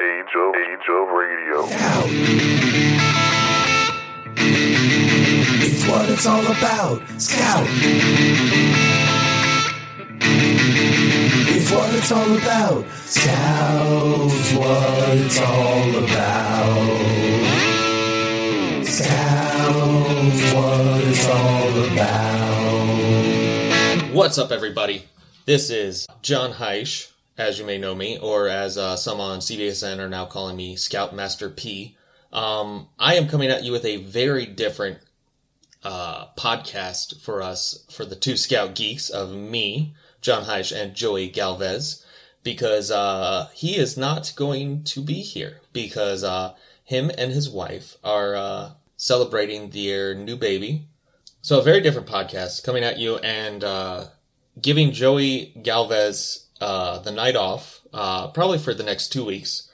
Angel, Angel Radio. It's what it's all about. Scout. It's what it's all about. Scout's what it's all about. Scout's what it's all about. What's up, everybody? This is John Heisch, as you may know me, or as uh, some on CBSN are now calling me Scoutmaster P. Um, I am coming at you with a very different uh, podcast for us, for the two Scout geeks of me, John Heisch, and Joey Galvez, because uh, he is not going to be here because uh, him and his wife are uh, celebrating their new baby. So a very different podcast coming at you and uh, giving Joey Galvez uh, the night off, uh, probably for the next two weeks,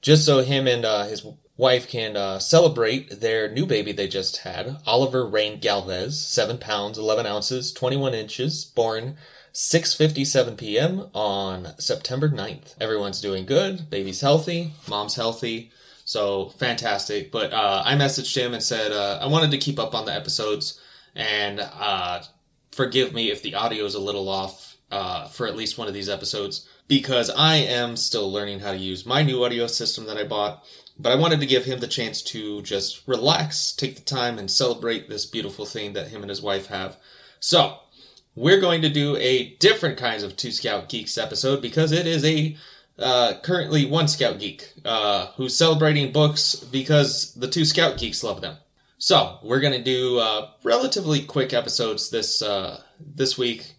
just so him and uh, his wife can uh, celebrate their new baby they just had, Oliver Rain Galvez, seven pounds, eleven ounces, twenty-one inches, born 6:57 p.m. on September 9th. Everyone's doing good. Baby's healthy. Mom's healthy. So fantastic. But uh, I messaged him and said uh, I wanted to keep up on the episodes and uh, forgive me if the audio is a little off uh, for at least one of these episodes because I am still learning how to use my new audio system that I bought. But I wanted to give him the chance to just relax, take the time, and celebrate this beautiful thing that him and his wife have. So, we're going to do a different kinds of Two Scout Geeks episode because it is a uh, currently one Scout Geek uh, who's celebrating books because the two Scout Geeks love them. So we're gonna do uh, relatively quick episodes this uh, this week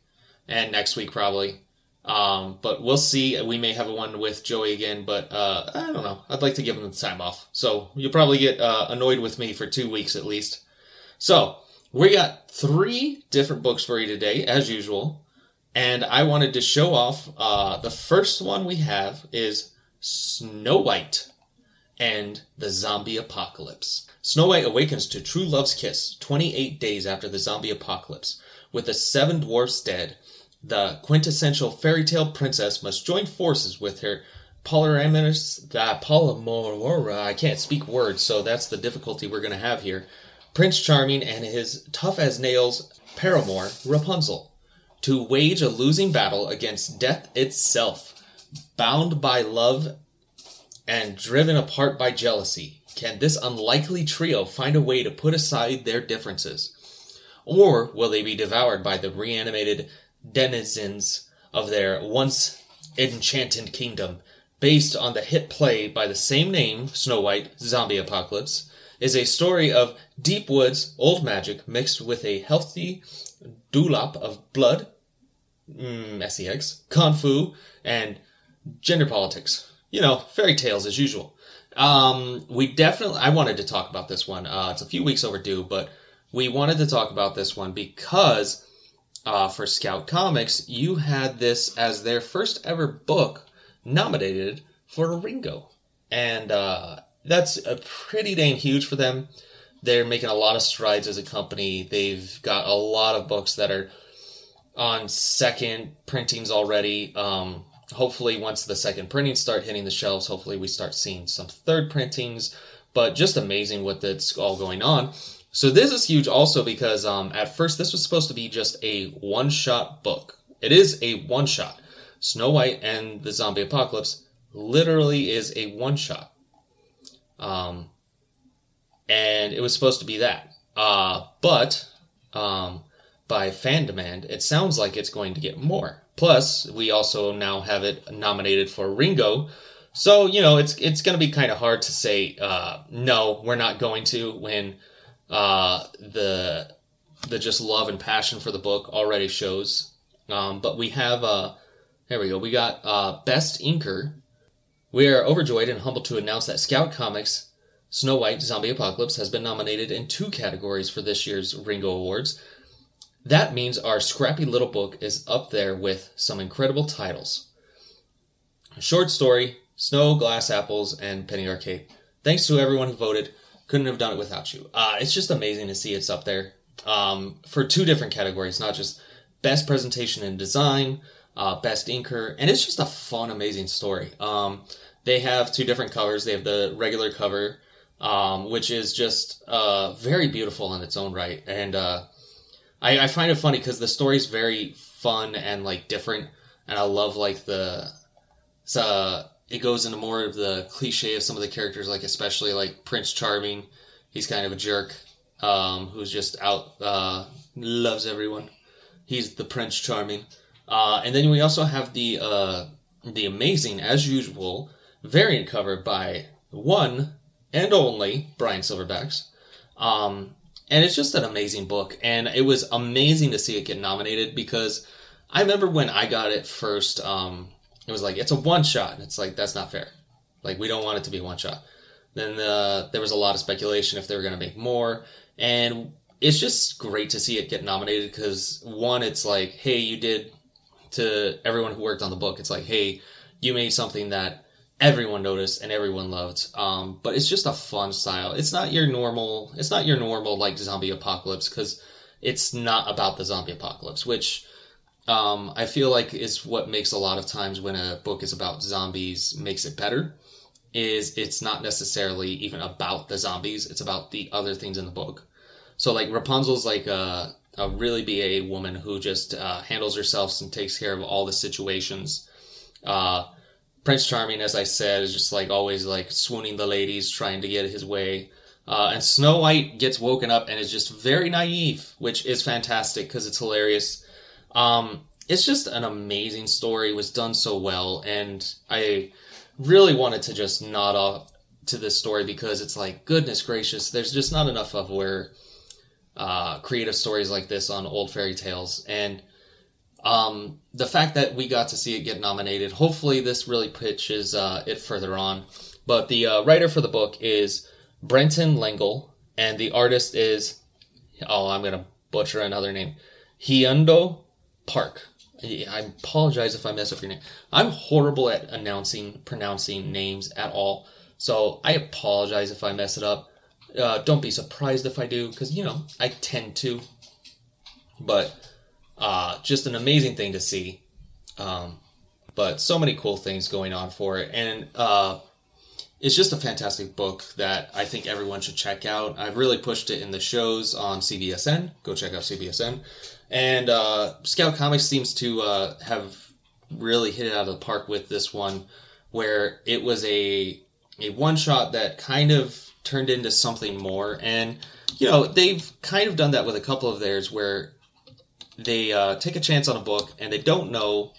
and next week probably. Um, but we'll see. We may have a one with Joey again, but uh, I don't know. I'd like to give him the time off. So you'll probably get uh, annoyed with me for two weeks at least. So we got three different books for you today, as usual. And I wanted to show off uh, the first one we have is Snow White and the Zombie Apocalypse. Snow White awakens to true love's kiss 28 days after the zombie apocalypse. With the seven dwarfs dead, the quintessential fairy tale princess must join forces with her polyamorous, uh, I can't speak words, so that's the difficulty we're going to have here. Prince Charming and his tough as nails paramour, Rapunzel, to wage a losing battle against death itself. Bound by love and driven apart by jealousy, can this unlikely trio find a way to put aside their differences? Or will they be devoured by the reanimated denizens of their once enchanted kingdom? Based on the hit play by the same name, Snow White Zombie Apocalypse, is a story of deep woods, old magic mixed with a healthy dollop of blood, mm, sex, kung fu, and gender politics. You know, fairy tales as usual. Um, we definitely, I wanted to talk about this one. Uh, it's a few weeks overdue, but we wanted to talk about this one because uh, for Scout Comics, you had this as their first ever book nominated for a Ringo. And uh, that's a pretty dang huge for them. They're making a lot of strides as a company. They've got a lot of books that are on second printings already. Um, hopefully, once the second printings start hitting the shelves, hopefully we start seeing some third printings. But just amazing what that's all going on. So this is huge also because um, at first this was supposed to be just a one-shot book. It is a one-shot. Snow White and the Zombie Apocalypse literally is a one-shot. Um, and it was supposed to be that. Uh, but um, by fan demand, it sounds like it's going to get more. Plus, we also now have it nominated for Ringo. So you know, it's it's going to be kind of hard to say uh, no, we're not going to when uh, the the just love and passion for the book already shows. Um, but we have uh, here we go. We got uh, best inker. We are overjoyed and humbled to announce that Scout Comics Snow White Zombie Apocalypse has been nominated in two categories for this year's Ringo Awards. That means our scrappy little book is up there with some incredible titles. Short story, Snow, Glass Apples, and Penny Arcade. Thanks to everyone who voted. Couldn't have done it without you. Uh, it's just amazing to see it's up there um, for two different categories, not just best presentation and design, uh, best inker, and it's just a fun, amazing story. Um, they have two different covers. They have the regular cover, um, which is just uh, very beautiful in its own right, and uh, I, I find it funny because the story's very fun and like different, and I love like the it's, uh, it goes into more of the cliche of some of the characters, like especially like Prince Charming. He's kind of a jerk um, who's just out uh, loves everyone. He's the Prince Charming, uh, and then we also have the uh, the amazing, as usual, variant cover by one and only Brian Silverbacks. Um, and it's just an amazing book, and it was amazing to see it get nominated because I remember when I got it first. Um, it was like it's a one shot, and it's like that's not fair. Like we don't want it to be one shot. Then uh, there was a lot of speculation if they were going to make more, and it's just great to see it get nominated because one, it's like, hey, you did to everyone who worked on the book. It's like, hey, you made something that everyone noticed and everyone loved. Um, but it's just a fun style. It's not your normal. It's not your normal like zombie apocalypse because it's not about the zombie apocalypse, which um, I feel like is what makes a lot of times when a book is about zombies makes it better. Is it's not necessarily even about the zombies; it's about the other things in the book. So like Rapunzel's like a, a really BA woman who just uh, handles herself and takes care of all the situations. Uh, Prince Charming, as I said, is just like always like swooning the ladies, trying to get his way. Uh, and Snow White gets woken up and is just very naive, which is fantastic because it's hilarious. Um, it's just an amazing story. It was done so well, and I really wanted to just nod off to this story because it's like goodness gracious, there's just not enough of where uh, creative stories like this on old fairy tales, and um, the fact that we got to see it get nominated. Hopefully, this really pitches uh, it further on. But the uh, writer for the book is Brenton Lengel, and the artist is oh, I'm gonna butcher another name, Hyundo Park. I apologize if I mess up your name. I'm horrible at announcing, pronouncing names at all. So I apologize if I mess it up. Uh, don't be surprised if I do, because, you know, I tend to. But uh, just an amazing thing to see. Um, but so many cool things going on for it. And uh, it's just a fantastic book that I think everyone should check out. I've really pushed it in the shows on CBSN. Go check out CBSN. And uh, Scout Comics seems to uh, have really hit it out of the park with this one, where it was a a one shot that kind of turned into something more. And you know they've kind of done that with a couple of theirs, where they uh, take a chance on a book and they don't know.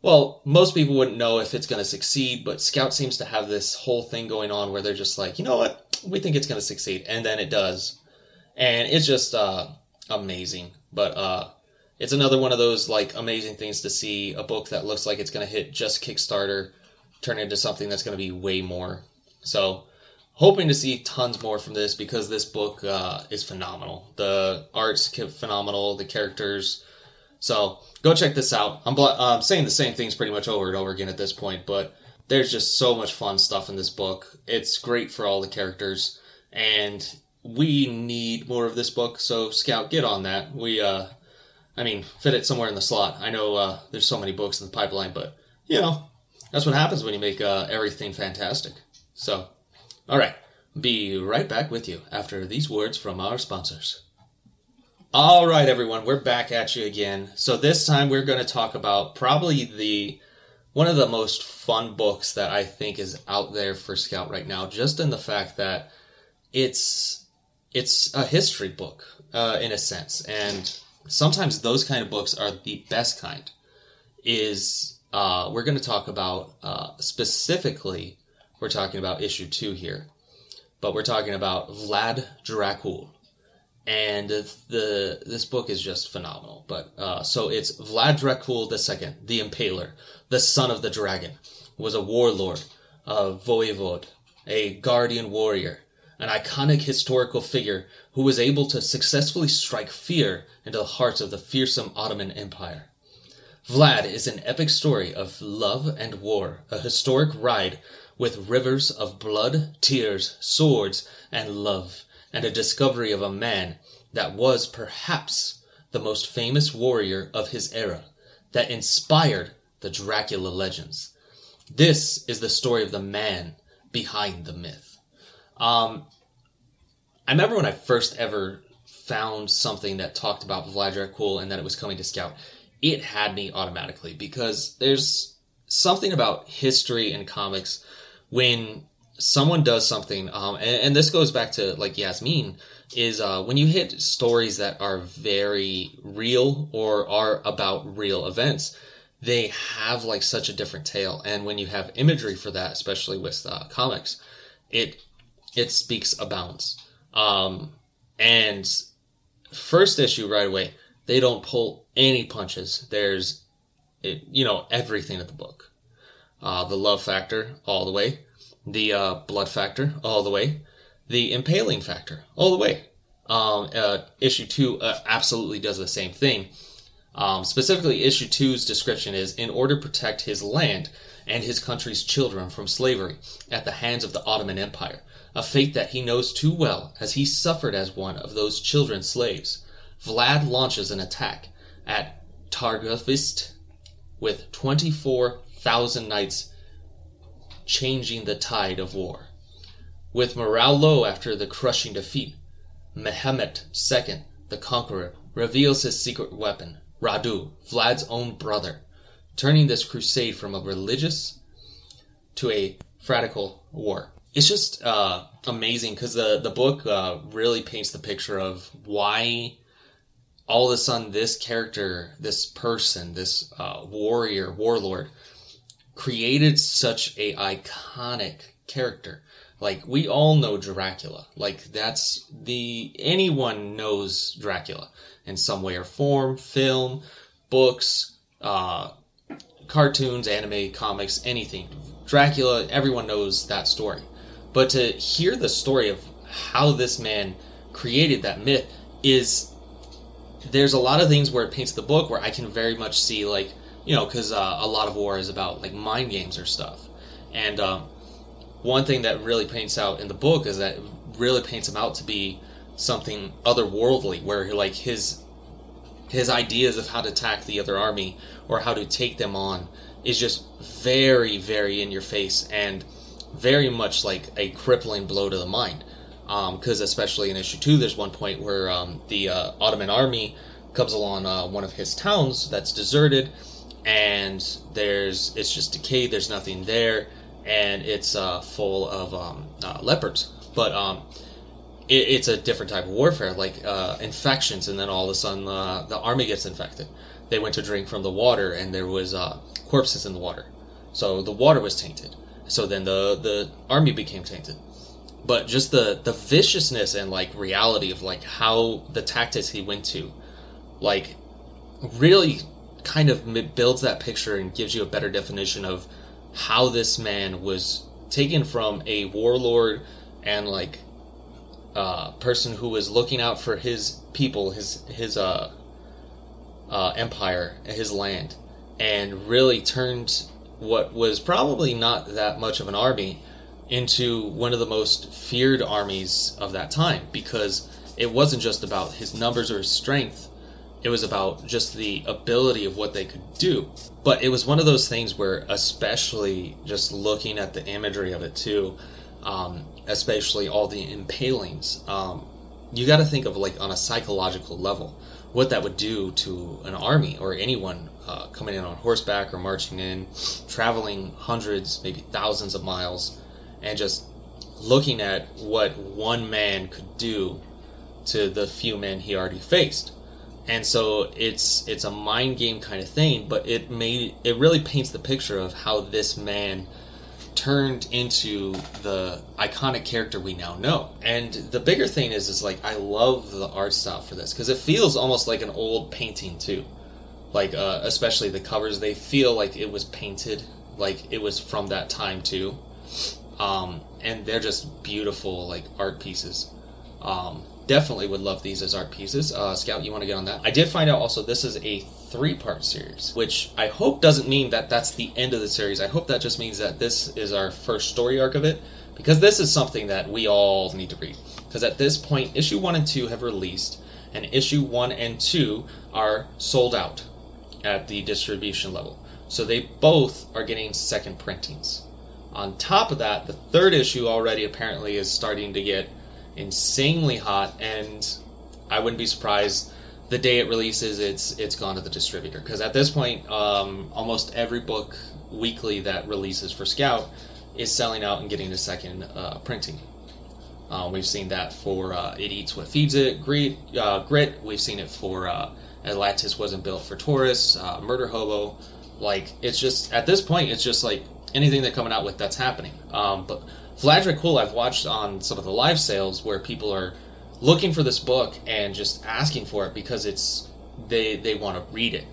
Well, most people wouldn't know if it's going to succeed, but Scout seems to have this whole thing going on where they're just like, you know what, we think it's going to succeed, and then it does, and it's just uh, amazing. But uh, it's another one of those like amazing things to see a book that looks like it's going to hit just Kickstarter turn into something that's going to be way more. So, hoping to see tons more from this because this book uh, is phenomenal. The art's phenomenal, the characters. So go check this out. I'm bl- uh, saying the same things pretty much over and over again at this point, but there's just so much fun stuff in this book. It's great for all the characters, and we need more of this book. So Scout, get on that. We, uh, I mean, fit it somewhere in the slot. I know uh, there's so many books in the pipeline, but you know, that's what happens when you make uh, everything fantastic. So, all right, be right back with you after these words from our sponsors. All right, everyone, we're back at you again. So this time we're going to talk about probably the one of the most fun books that I think is out there for Scout right now, just in the fact that it's it's a history book uh, in a sense, and sometimes those kind of books are the best kind. Is uh, we're going to talk about uh, specifically, we're talking about issue two here, but we're talking about Vlad Dracul, and the this book is just phenomenal. But uh, so it's Vlad Dracul II, the Impaler, the son of the dragon, was a warlord, a voivode, a guardian warrior, an iconic historical figure who was able to successfully strike fear into the hearts of the fearsome Ottoman Empire. Vlad is an epic story of love and war, a historic ride with rivers of blood, tears, swords, and love, and a discovery of a man that was perhaps the most famous warrior of his era, that inspired the Dracula legends. this is the story of the man behind the myth. Um, I remember when I first ever found something that talked about Vlad Dracul and that it was coming to Scout, it had me automatically because there's something about history and comics when someone does something, um, and, and this goes back to like Yasmeen, is uh, when you hit stories that are very real or are about real events, they have like such a different tale. And when you have imagery for that, especially with uh, comics, it it speaks abounds. Um, and first issue right away, they don't pull any punches. There's, it, you know, everything in the book. Uh, the love factor all the way, the uh, blood factor all the way, the impaling factor all the way. Um, uh, issue two uh, absolutely does the same thing. Um, specifically, issue two's description is in order to protect his land and his country's children from slavery at the hands of the Ottoman Empire, a fate that he knows too well as he suffered as one of those children's slaves. Vlad launches an attack at Targovist with 24,000 knights, changing the tide of war. With morale low after the crushing defeat, Mehmet II, the Conqueror, reveals his secret weapon, Radu, Vlad's own brother, turning this crusade from a religious to a fratical war. It's just uh, amazing because the the book uh, really paints the picture of why all of a sudden this character, this person, this uh, warrior, warlord, created such a iconic character. Like we all know Dracula. Like that's the anyone knows Dracula in some way or form, film, books, uh, cartoons, anime, comics, anything. Dracula, everyone knows that story. But to hear the story of how this man created that myth is there's a lot of things where it paints the book where I can very much see like you know because uh, a lot of war is about like mind games or stuff, and um, one thing that really paints out in the book is that it really paints him out to be something otherworldly, where like his his ideas of how to attack the other army or how to take them on is just very very in your face and very much like a crippling blow to the mind because um, especially in issue two, there's one point where um, the uh, Ottoman army comes along uh, one of his towns that's deserted, and there's it's just decayed. There's nothing there, and it's uh, full of um, uh, leopards. But um, it, it's a different type of warfare, like uh, infections, and then all of a sudden uh, the army gets infected. They went to drink from the water, and there was corpses in the water, so the water was tainted. So then the the army became tainted but just the the viciousness and like reality of like how the tactics he went to like really kind of builds that picture and gives you a better definition of how this man was taken from a warlord and like uh person who was looking out for his people his his uh uh empire his land and really turned what was probably not that much of an army into one of the most feared armies of that time because it wasn't just about his numbers or his strength it was about just the ability of what they could do. But it was one of those things where especially just looking at the imagery of it too um, especially all the impalings um, you got to think of like on a psychological level what that would do to an army or anyone uh, coming in on horseback or marching in traveling hundreds maybe thousands of miles and just looking at what one man could do to the few men he already faced. And so it's it's a mind game kind of thing, but it made it really paints the picture of how this man turned into the iconic character we now know. And the bigger thing is is like I love the art style for this because it feels almost like an old painting too. Like uh, especially the covers, they feel like it was painted, like it was from that time too um, and they're just beautiful like art pieces. Um, definitely would love these as art pieces. Uh, Scout, you want to get on that? I did find out also this is a three part series, which I hope doesn't mean that that's the end of the series. I hope that just means that this is our first story arc of it, because this is something that we all need to read. Because at this point, issue one and two have released, and issue one and two are sold out at the distribution level. So they both are getting second printings. On top of that, the third issue already apparently is starting to get insanely hot, and I wouldn't be surprised the day it releases, it's it's gone to the distributor. Because at this point, um, almost every book weekly that releases for Scout is selling out and getting a second uh, printing. Uh, we've seen that for uh, It Eats What Feeds It, Grit. Uh, Grit. We've seen it for uh, Atlantis Wasn't Built for Tourists, uh, Murder Hobo. Like, it's just, at this point, it's just like anything they're coming out with that's happening. Um, but Cool, I've watched on some of the live sales where people are looking for this book and just asking for it because it's they they want to read it.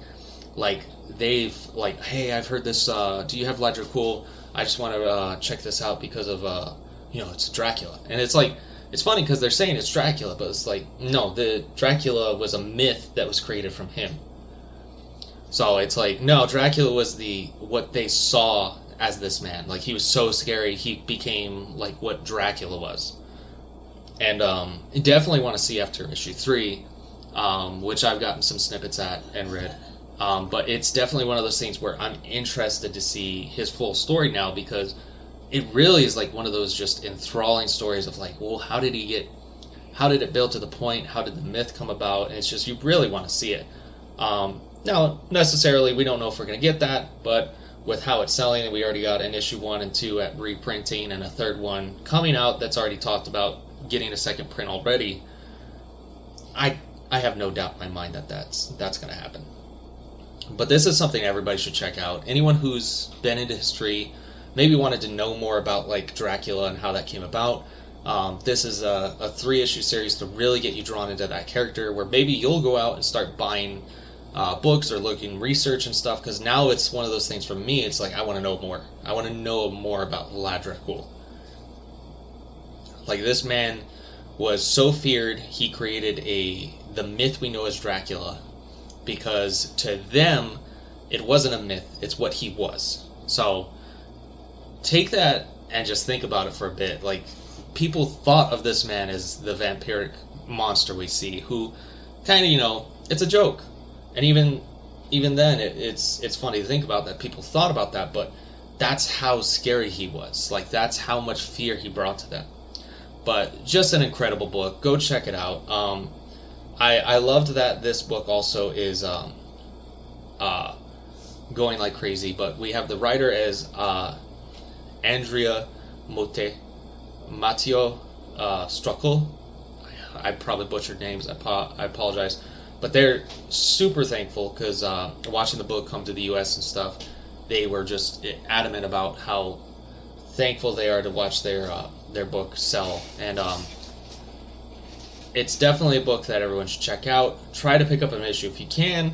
Like they've like, hey, I've heard this. Uh, do you have Ledger Cool? I just want to uh, check this out because of uh, you know it's Dracula, and it's like it's funny because they're saying it's Dracula, but it's like no, the Dracula was a myth that was created from him. So it's like no, Dracula was the what they saw as this man. Like he was so scary, he became like what Dracula was and um, definitely want to see after issue three, um, which I've gotten some snippets at and read. Um, but it's definitely one of those things where I'm interested to see his full story now because it really is like one of those just enthralling stories of like, well, how did he get, how did it build to the point? How did the myth come about? And it's just you really want to see it. Um, now, necessarily, we don't know if we're going to get that, but with how it's selling, we already got an issue one and two at reprinting, and a third one coming out that's already talked about getting a second print already, I I have no doubt in my mind that that's that's going to happen. But this is something everybody should check out. Anyone who's been into history, maybe wanted to know more about like Dracula and how that came about. Um, this is a, a three issue series to really get you drawn into that character, where maybe you'll go out and start buying uh, books or looking research and stuff. Because now it's one of those things for me. It's like I want to know more. I want to know more about Vlad Dracul. Like this man was so feared, he created a the myth we know as Dracula, because to them, it wasn't a myth; it's what he was. So take that and just think about it for a bit. Like people thought of this man as the vampiric monster we see, who kind of you know it's a joke, and even even then it, it's it's funny to think about that people thought about that, but that's how scary he was. Like that's how much fear he brought to them but just an incredible book. Go check it out. Um, I I loved that this book also is um, uh, going like crazy. But we have the writer as uh, Andrea Mutti, Matteo uh, Strukul. I, probably butchered names. I, po- I apologize. But they're super thankful because uh, watching the book come to the U.S. and stuff, they were just adamant about how thankful they are to watch their uh, their book sell, and um, it's definitely a book that everyone should check out. Try to pick up an issue if you can.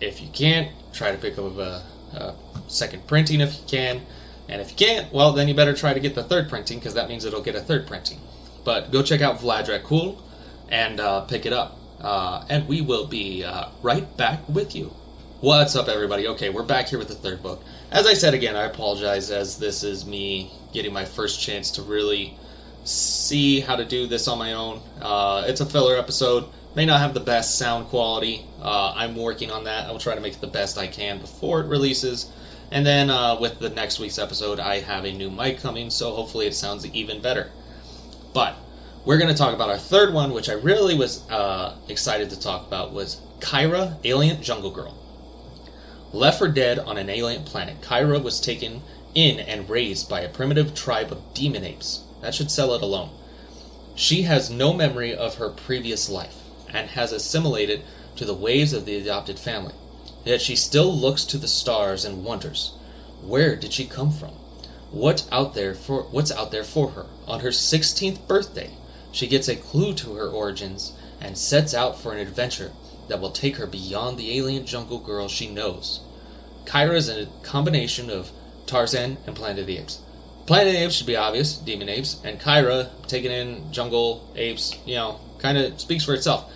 If you can't, try to pick up a, a second printing if you can. And if you can't, well, then you better try to get the third printing because that means it'll get a third printing. But go check out Vlad Cool and uh, pick it up. Uh, and we will be uh, right back with you. What's up, everybody? Okay, we're back here with the third book. As I said again, I apologize as this is me getting my first chance to really see how to do this on my own. Uh, it's a filler episode. May not have the best sound quality. Uh, I'm working on that. I will try to make it the best I can before it releases. And then uh, with the next week's episode, I have a new mic coming, so hopefully it sounds even better. But we're going to talk about our third one, which I really was uh, excited to talk about, was Kyra, Alien Jungle Girl. Left for dead on an alien planet, Kyra was taken in and raised by a primitive tribe of demon apes. That should sell it alone. She has no memory of her previous life and has assimilated to the ways of the adopted family. Yet she still looks to the stars and wonders, where did she come from? What out there for what's out there for her? On her 16th birthday, she gets a clue to her origins and sets out for an adventure that will take her beyond the alien jungle girl she knows. Kyra is a combination of Tarzan, and Planet of the Apes. Planet of the Apes should be obvious, demon apes, and Kyra taking in jungle apes, you know, kind of speaks for itself.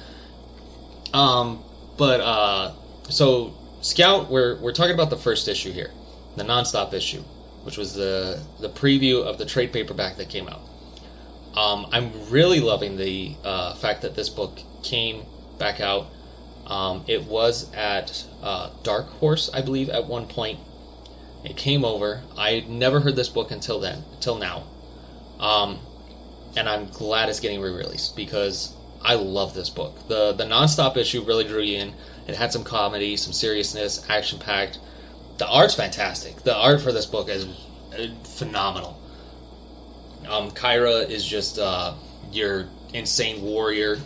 Um, but uh, so Scout, we're we're talking about the first issue here, the nonstop issue, which was the the preview of the trade paperback that came out. Um, I'm really loving the uh, fact that this book came back out. Um, it was at uh, Dark Horse, I believe, at one point It came over. I had never heard this book until then, until now. Um, and I'm glad it's getting re-released because I love this book. the The nonstop issue really drew you in. It had some comedy, some seriousness, action packed. The art's fantastic. The art for this book is uh, phenomenal. Um, Kyra is just uh, your insane warrior,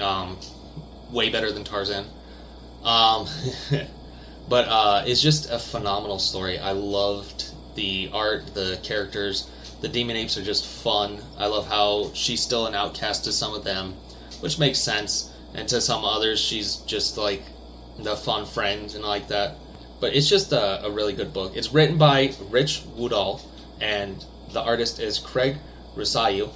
um, way better than Tarzan. Um, but uh, it's just a phenomenal story. I loved the art, the characters. The demon apes are just fun. I love how she's still an outcast to some of them, which makes sense. And to some others, she's just like the fun friend and like that. But it's just a, a really good book. It's written by Rich Woodall, and the artist is Craig Rousseau.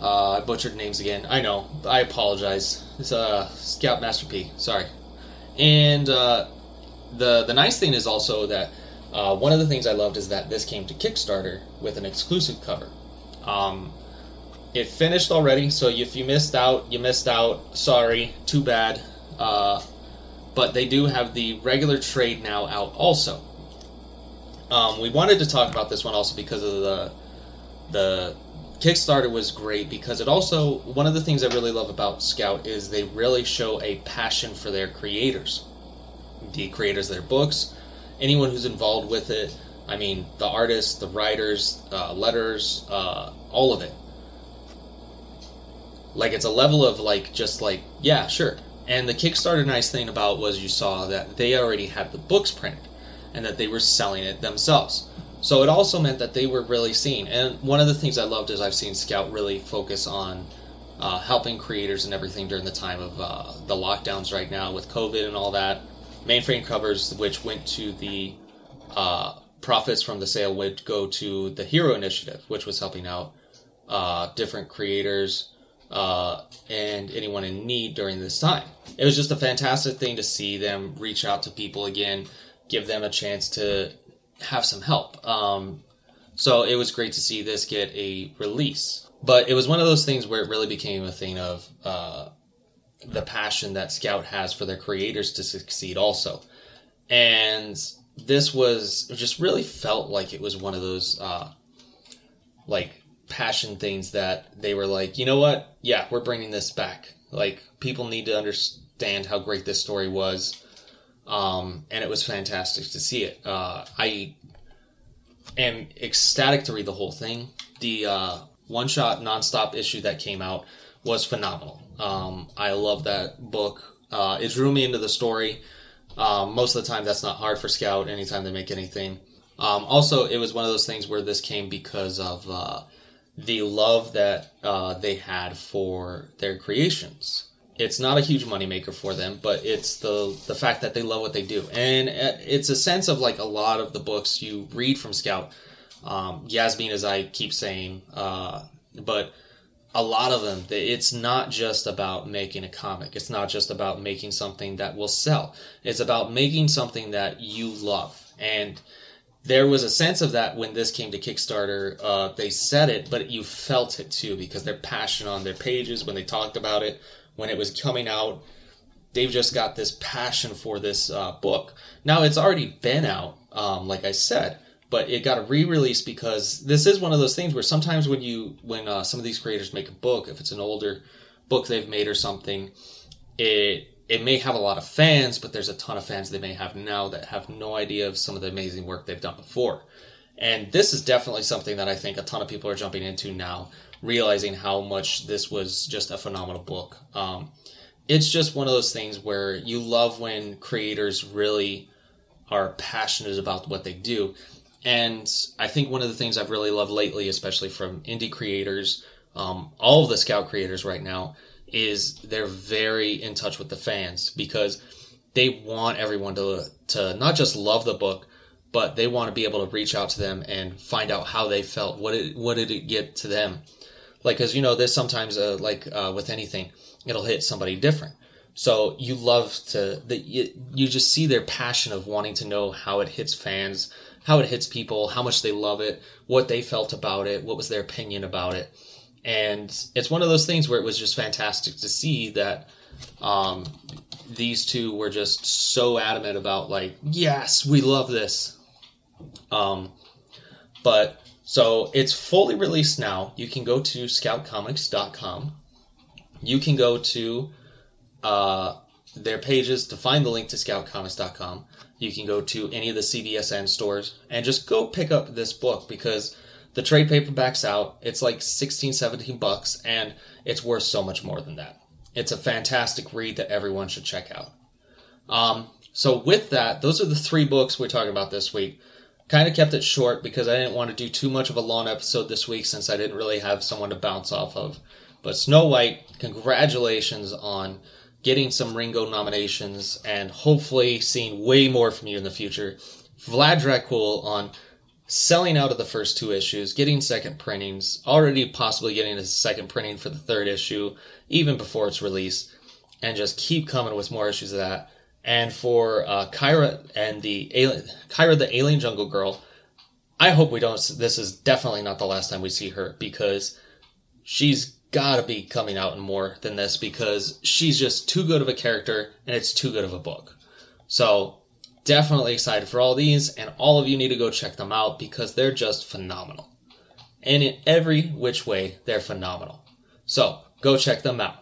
Uh, I butchered names again. I know. I apologize. It's uh, Scoutmaster P. Sorry. And uh, the the nice thing is also that uh, one of the things I loved is that this came to Kickstarter with an exclusive cover. Um, it finished already, so if you missed out, you missed out. Sorry, too bad. Uh, but they do have the regular trade now out also. Um, we wanted to talk about this one also because of the the Kickstarter was great because it also one of the things I really love about Scout is they really show a passion for their creators, the creators of their books, anyone who's involved with it. I mean, the artists, the writers, uh, letters, uh, all of it. Like it's a level of like just like yeah, sure. And the Kickstarter nice thing about was you saw that they already had the books printed, and that they were selling it themselves. So it also meant that they were really seen. And one of the things I loved is I've seen Scout really focus on uh, helping creators and everything during the time of uh, the lockdowns right now with COVID and all that. Mainframe covers, which went to the uh, profits from the sale, would go to the Hero Initiative, which was helping out uh, different creators uh, and anyone in need during this time. It was just a fantastic thing to see them reach out to people again, give them a chance to have some help. Um, so it was great to see this get a release. But it was one of those things where it really became a thing of uh, the passion that Scout has for their creators to succeed, also. And this was just really felt like it was one of those uh, like passion things that they were like, you know what? Yeah, we're bringing this back. Like people need to understand how great this story was um, and it was fantastic to see it. Uh, I am ecstatic to read the whole thing. The uh, one shot nonstop issue that came out was phenomenal. Um, I love that book. Uh, it drew me into the story. Um, most of the time, that's not hard for Scout anytime they make anything. Um, also, it was one of those things where this came because of uh, the love that uh, they had for their creations it's not a huge moneymaker for them, but it's the the fact that they love what they do, and uh, it's a sense of like a lot of the books you read from Scout. Um, Yasmeen, as I keep saying, uh, but a lot of them, it's not just about making a comic. It's not just about making something that will sell. It's about making something that you love, and there was a sense of that when this came to Kickstarter. Uh, they said it, but you felt it too because their passion on their pages when they talked about it when it was coming out. They've just got this passion for this uh, book. Now it's already been out, um, like I said, but it got a re-release because this is one of those things where sometimes when you when uh, some of these creators make a book, if it's an older book they've made or something, it it may have a lot of fans, but there's a ton of fans they may have now that have no idea of some of the amazing work they've done before. And this is definitely something that I think a ton of people are jumping into now realizing how much this was just a phenomenal book. Um, it's just one of those things where you love when creators really are passionate about what they do. And I think one of the things I've really loved lately, especially from indie creators, um, all of the Scout creators right now, is they're very in touch with the fans because they want everyone to to not just love the book, but they want to be able to reach out to them and find out how they felt. What did what did it get to them? like because you know there's sometimes uh, like uh, with anything it'll hit somebody different so you love to that you, you just see their passion of wanting to know how it hits fans how it hits people how much they love it what they felt about it what was their opinion about it and it's one of those things where it was just fantastic to see that um, these two were just so adamant about like yes we love this Um, but so it's fully released now. You can go to scoutcomics.com. You can go to uh, their pages to find the link to scoutcomics.com. You can go to any of the CBSN stores and just go pick up this book because the trade paperback's out. It's like 16, 17 bucks and it's worth so much more than that. It's a fantastic read that everyone should check out. Um, so with that, those are the three books we're talking about this week. Kind of kept it short because I didn't want to do too much of a long episode this week since I didn't really have someone to bounce off of. But Snow White, congratulations on getting some Ringo nominations and hopefully seeing way more from you in the future. Vlad Dracul on selling out of the first two issues, getting second printings, already possibly getting a second printing for the third issue, even before its release, and just keep coming with more issues of that. And for uh, Kyra and the alien, Kyra the alien jungle girl, I hope we don't. This is definitely not the last time we see her because she's got to be coming out in more than this because she's just too good of a character and it's too good of a book. So definitely excited for all these, and all of you need to go check them out because they're just phenomenal. And in every which way, they're phenomenal. So go check them out.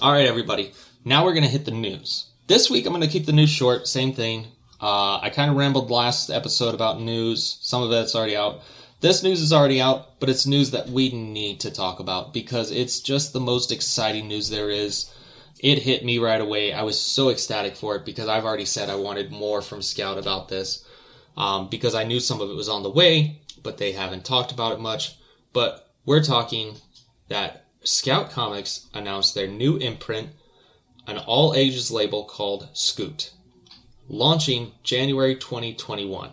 All right, everybody. Now we're to hit the news. This week, I'm to keep the news short. Same thing. Uh, I kind of rambled last episode about news. Some of it's already out. This news is already out, but it's news that we need to talk about because it's just the most exciting news there is. It hit me right away. I was so ecstatic for it because I've already said I wanted more from Scout about this um, because I knew some of it was on the way, but they haven't talked about it much. But we're talking that Scout Comics announced their new imprint, an all ages label called Scoot, launching January 2021.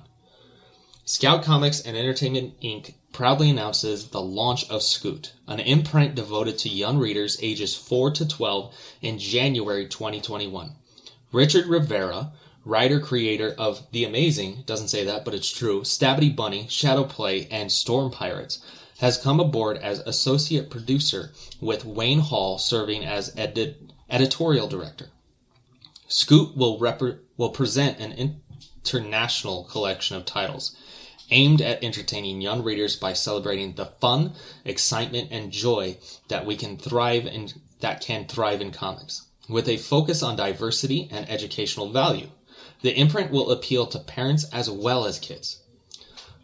Scout Comics and Entertainment Inc. proudly announces the launch of Scoot, an imprint devoted to young readers ages 4 to 12 in January 2021. Richard Rivera, writer creator of The Amazing, doesn't say that, but it's true, Stabbity Bunny, Shadow Play, and Storm Pirates, has come aboard as associate producer, with Wayne Hall serving as edit- editorial director. Scoot will, rep- will present an international collection of titles aimed at entertaining young readers by celebrating the fun, excitement, and joy that we can thrive in that can thrive in comics. With a focus on diversity and educational value, the imprint will appeal to parents as well as kids.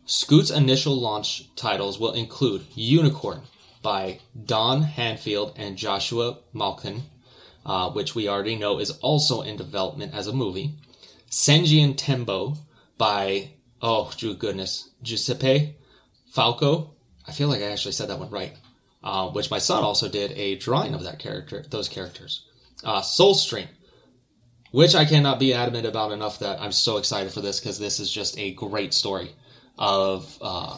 Scoot's initial launch titles will include Unicorn by Don Handfield and Joshua Malkin, uh, which we already know is also in development as a movie. Senji and Tembo by oh, good goodness, Giuseppe Falco. I feel like I actually said that one right. Uh, which my son also did a drawing of that character, those characters. Uh, Soulstream, which I cannot be adamant about enough that I'm so excited for this because this is just a great story of uh,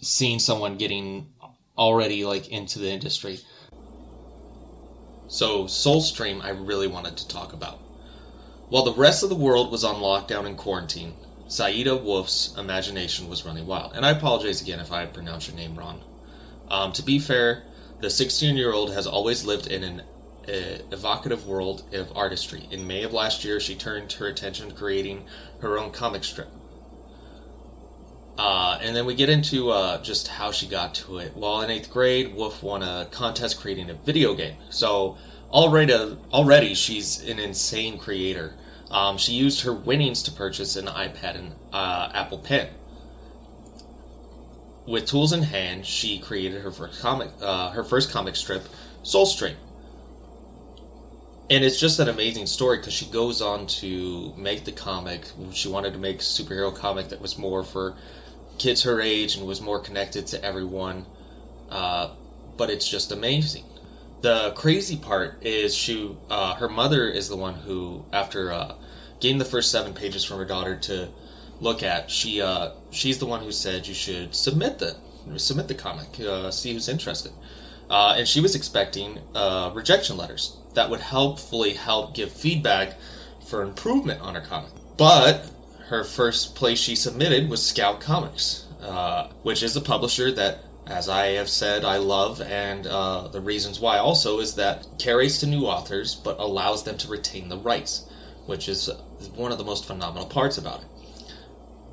seeing someone getting already like into the industry. So Soulstream, I really wanted to talk about. While the rest of the world was on lockdown and quarantine, Saida Wolf's imagination was running wild. And I apologize again if I pronounce your name wrong. Um, to be fair, the 16 year old has always lived in an uh, evocative world of artistry. In May of last year, she turned her attention to creating her own comic strip. Uh, and then we get into uh, just how she got to it. Well, in eighth grade, Wolf won a contest creating a video game. So already, already she's an insane creator. Um, she used her winnings to purchase an iPad and uh, Apple Pen. With tools in hand, she created her first comic, uh, her first comic strip, Soulstream. And it's just an amazing story because she goes on to make the comic. She wanted to make a superhero comic that was more for kids her age and was more connected to everyone. Uh, but it's just amazing. The crazy part is she, uh, her mother is the one who, after uh, getting the first seven pages from her daughter to look at, she uh, she's the one who said you should submit the submit the comic, uh, see who's interested. Uh, and she was expecting uh, rejection letters that would helpfully help give feedback for improvement on her comic. But her first place she submitted was Scout Comics, uh, which is a publisher that as I have said, I love, and uh, the reasons why also is that carries to new authors but allows them to retain the rights, which is one of the most phenomenal parts about it.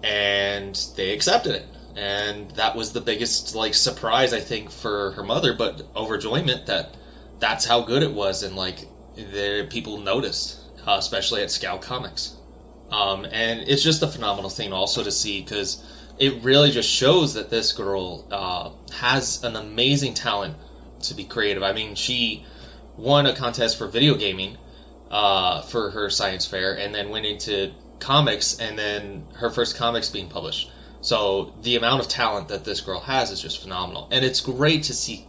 and they accepted it. And that was the biggest like surprise I think for her mother, but overjoyment that that's how good it was, and like the people noticed, uh, especially at Scout Comics. Um, and it's just a phenomenal thing also to see because it really just shows that this girl uh, has an amazing talent to be creative. I mean, she won a contest for video gaming uh, for her science fair, and then went into comics, and then her first comics being published. So the amount of talent that this girl has is just phenomenal, and it's great to see.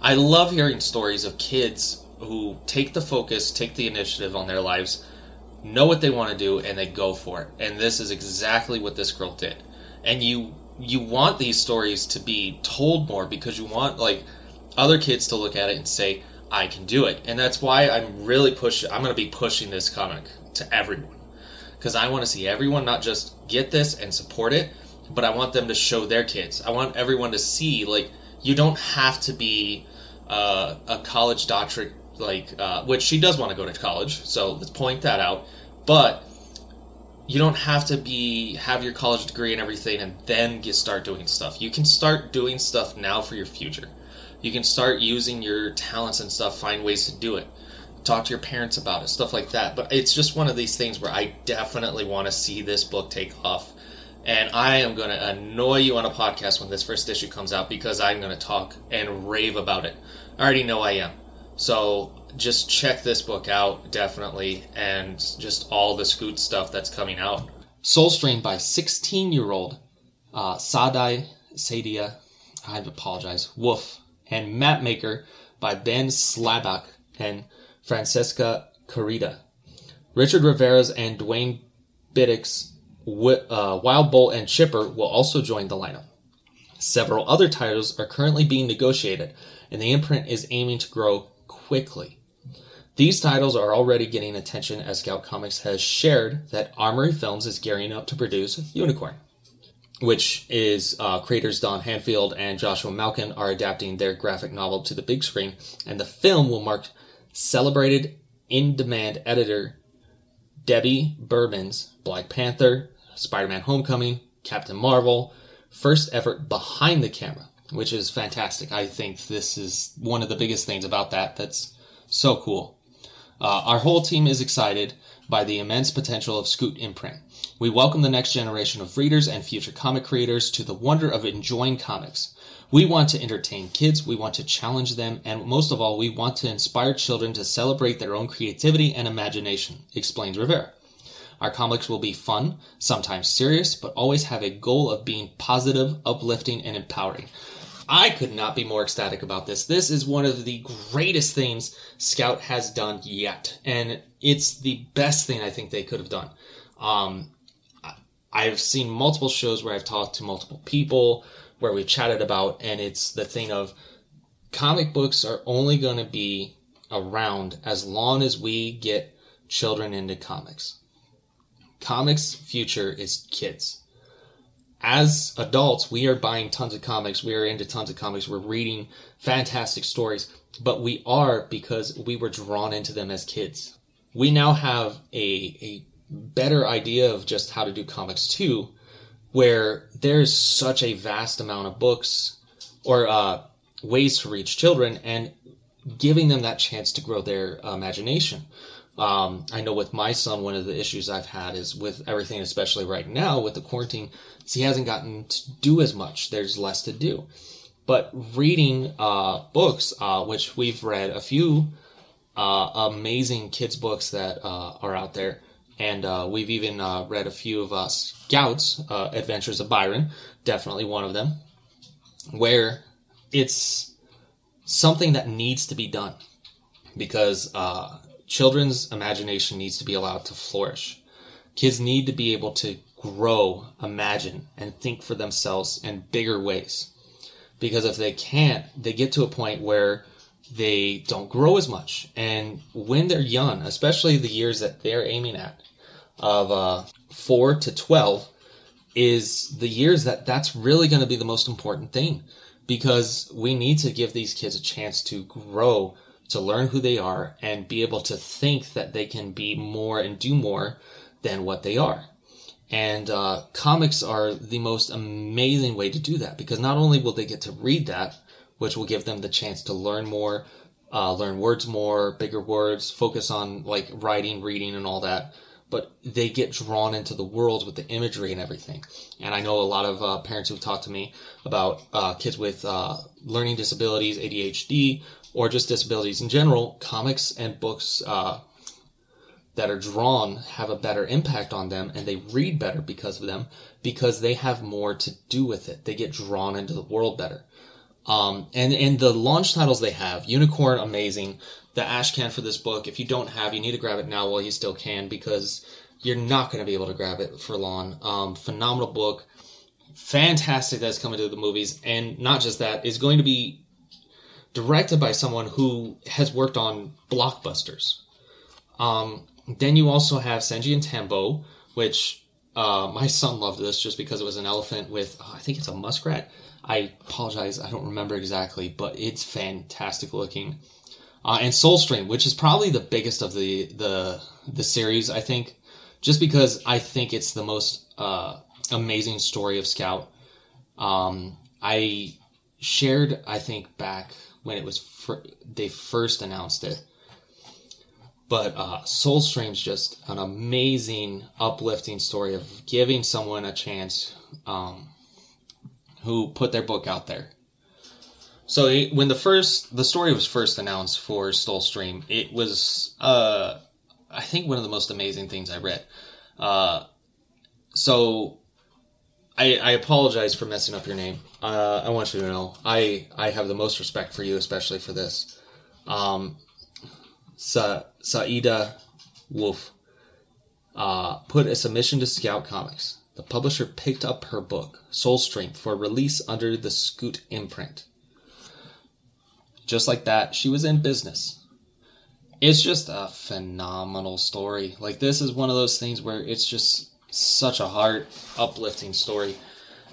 I love hearing stories of kids who take the focus, take the initiative on their lives, know what they want to do, and they go for it. And this is exactly what this girl did. And you you want these stories to be told more because you want like other kids to look at it and say, I can do it. And that's why I'm really pushing, I'm going to be pushing this comic to everyone. Because I want to see everyone not just get this and support it, but I want them to show their kids. I want everyone to see, like, you don't have to be uh, a college doctorate, like, uh, which she does want to go to college, so let's point that out. But you don't have to be have your college degree and everything and then get start doing stuff. You can start doing stuff now for your future you can start using your talents and stuff, find ways to do it. Talk to your parents about it, stuff like that. But it's just one of these things where I definitely want to see this book take off. And I am going to annoy you on a podcast when this first issue comes out because I'm going to talk and rave about it. I already know I am. So just check this book out, definitely, and just all the Scoot stuff that's coming out. Soulstream by 16 year old uh, Sadai Sadia, I apologize, Woof and Mapmaker by Ben Slabak and Francesca Carida. Richard Rivera's and Dwayne Biddick's uh, Wild Bolt and Chipper will also join the lineup. Several other titles are currently being negotiated, and the imprint is aiming to grow quickly. These titles are already getting attention as Scout Comics has shared that Armory Films is gearing up to produce Unicorn which is uh, creators Don Handfield and Joshua Malkin are adapting their graphic novel to the big screen, and the film will mark celebrated in demand editor Debbie Berman's Black Panther, Spider Man Homecoming, Captain Marvel, first effort behind the camera, which is fantastic. I think this is one of the biggest things about that that's so cool. Uh, our whole team is excited by the immense potential of Scoot Imprint. We welcome the next generation of readers and future comic creators to the wonder of enjoying comics. We want to entertain kids, we want to challenge them, and most of all, we want to inspire children to celebrate their own creativity and imagination, explains Rivera. Our comics will be fun, sometimes serious, but always have a goal of being positive, uplifting, and empowering. I could not be more ecstatic about this. This is one of the greatest things Scout has done yet, and it's the best thing I think they could have done. Um, I've seen multiple shows where I've talked to multiple people where we've chatted about, and it's the thing of comic books are only going to be around as long as we get children into comics. Comics' future is kids. As adults, we are buying tons of comics. We are into tons of comics. We're reading fantastic stories, but we are because we were drawn into them as kids. We now have a, a better idea of just how to do comics too, where there's such a vast amount of books or uh, ways to reach children and giving them that chance to grow their imagination. Um, I know with my son, one of the issues I've had is with everything, especially right now with the quarantine, he hasn't gotten to do as much. There's less to do. But reading uh, books, uh, which we've read a few uh, amazing kids books that uh, are out there, and uh, we've even uh, read a few of uh, Scout's uh, Adventures of Byron, definitely one of them, where it's something that needs to be done because uh, children's imagination needs to be allowed to flourish. Kids need to be able to grow, imagine, and think for themselves in bigger ways. Because if they can't, they get to a point where they don't grow as much. And when they're young, especially the years that they're aiming at, of uh, 4 to 12 is the years that that's really going to be the most important thing because we need to give these kids a chance to grow to learn who they are and be able to think that they can be more and do more than what they are And uh, comics are the most amazing way to do that because not only will they get to read that, which will give them the chance to learn more, uh, learn words more, bigger words, focus on like writing, reading, and all that. But they get drawn into the world with the imagery and everything. And I know a lot of uh, parents who've talked to me about uh, kids with uh, learning disabilities, ADHD, or just disabilities in general. Comics and books uh, that are drawn have a better impact on them and they read better because of them because they have more to do with it. They get drawn into the world better. Um, and, and the launch titles they have, Unicorn, amazing. The ash can for this book, if you don't have, you need to grab it now while you still can because you're not going to be able to grab it for long. Um, phenomenal book. Fantastic that's coming to the movies. And not just that, is going to be directed by someone who has worked on blockbusters. Um, then you also have Sengi and Tembo, which uh, my son loved this just because it was an elephant with, oh, I think it's a muskrat. I apologize, I don't remember exactly, but it's fantastic looking. Uh, and Soulstream, which is probably the biggest of the the the series, I think, just because I think it's the most uh, amazing story of Scout. Um, I shared, I think, back when it was fir- they first announced it but uh, Soulstream's just an amazing, uplifting story of giving someone a chance um, who put their book out there. So when the first the story was first announced for Soulstream, it was uh, I think one of the most amazing things I read. Uh, so I, I apologize for messing up your name. Uh, I want you to know I I have the most respect for you, especially for this. Um, Sa- Saida Wolf uh, put a submission to Scout Comics. The publisher picked up her book, Soul Strength, for release under the Scoot imprint. Just like that, she was in business. It's just a phenomenal story. Like, this is one of those things where it's just such a heart uplifting story.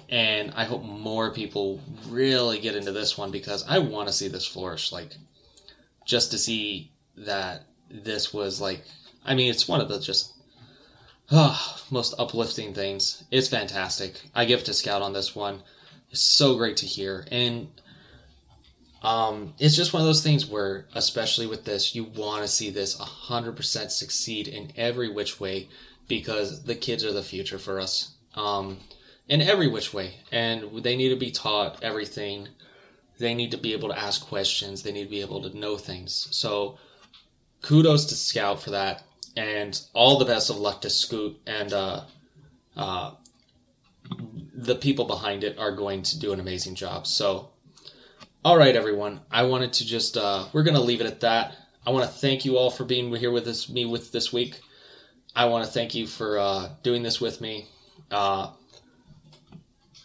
And I hope more people really get into this one because I want to see this flourish. Like, just to see that this was like I mean it's one of the just most uplifting things. It's fantastic. I give it to Scout on this one. It's so great to hear. And um, it's just one of those things where, especially with this, you want to see this 100% succeed in every which way because the kids are the future for us. Um, in every which way. And they need to be taught everything. They need to be able to ask questions. They need to be able to know things. So, kudos to Scout for that, and all the best of luck to Scoot and uh, uh, the people behind it are going to do an amazing job. So, all right, everyone, I wanted to just uh, we're gonna leave it at that. I want to thank you all for being here with us, me with this week. I want to thank you for uh, doing this with me. Uh,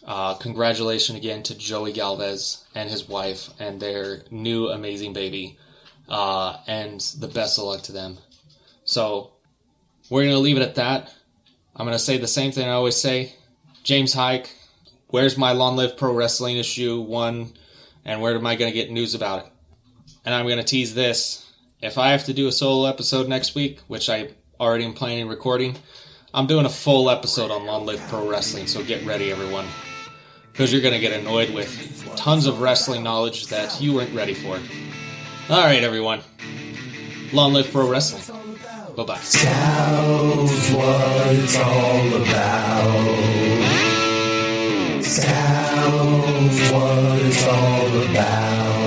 uh, congratulations again to Joey Galvez and his wife and their new amazing baby and the best of luck to them. So we're going to leave it at that. I'm going to say the same thing I always say. James Haick, where's my Long Live Pro Wrestling issue one, and where am I going to get news about it? And I'm going to tease this. If I have to do a solo episode next week, which I already am planning recording, I'm doing a full episode on Long Live Pro Wrestling, so get ready, everyone. Because you're going to get annoyed with tons of wrestling knowledge that you weren't ready for. All right, everyone. Long live pro wrestling. Bye bye. Scouts, what it's all about. Scouts, what it's all about.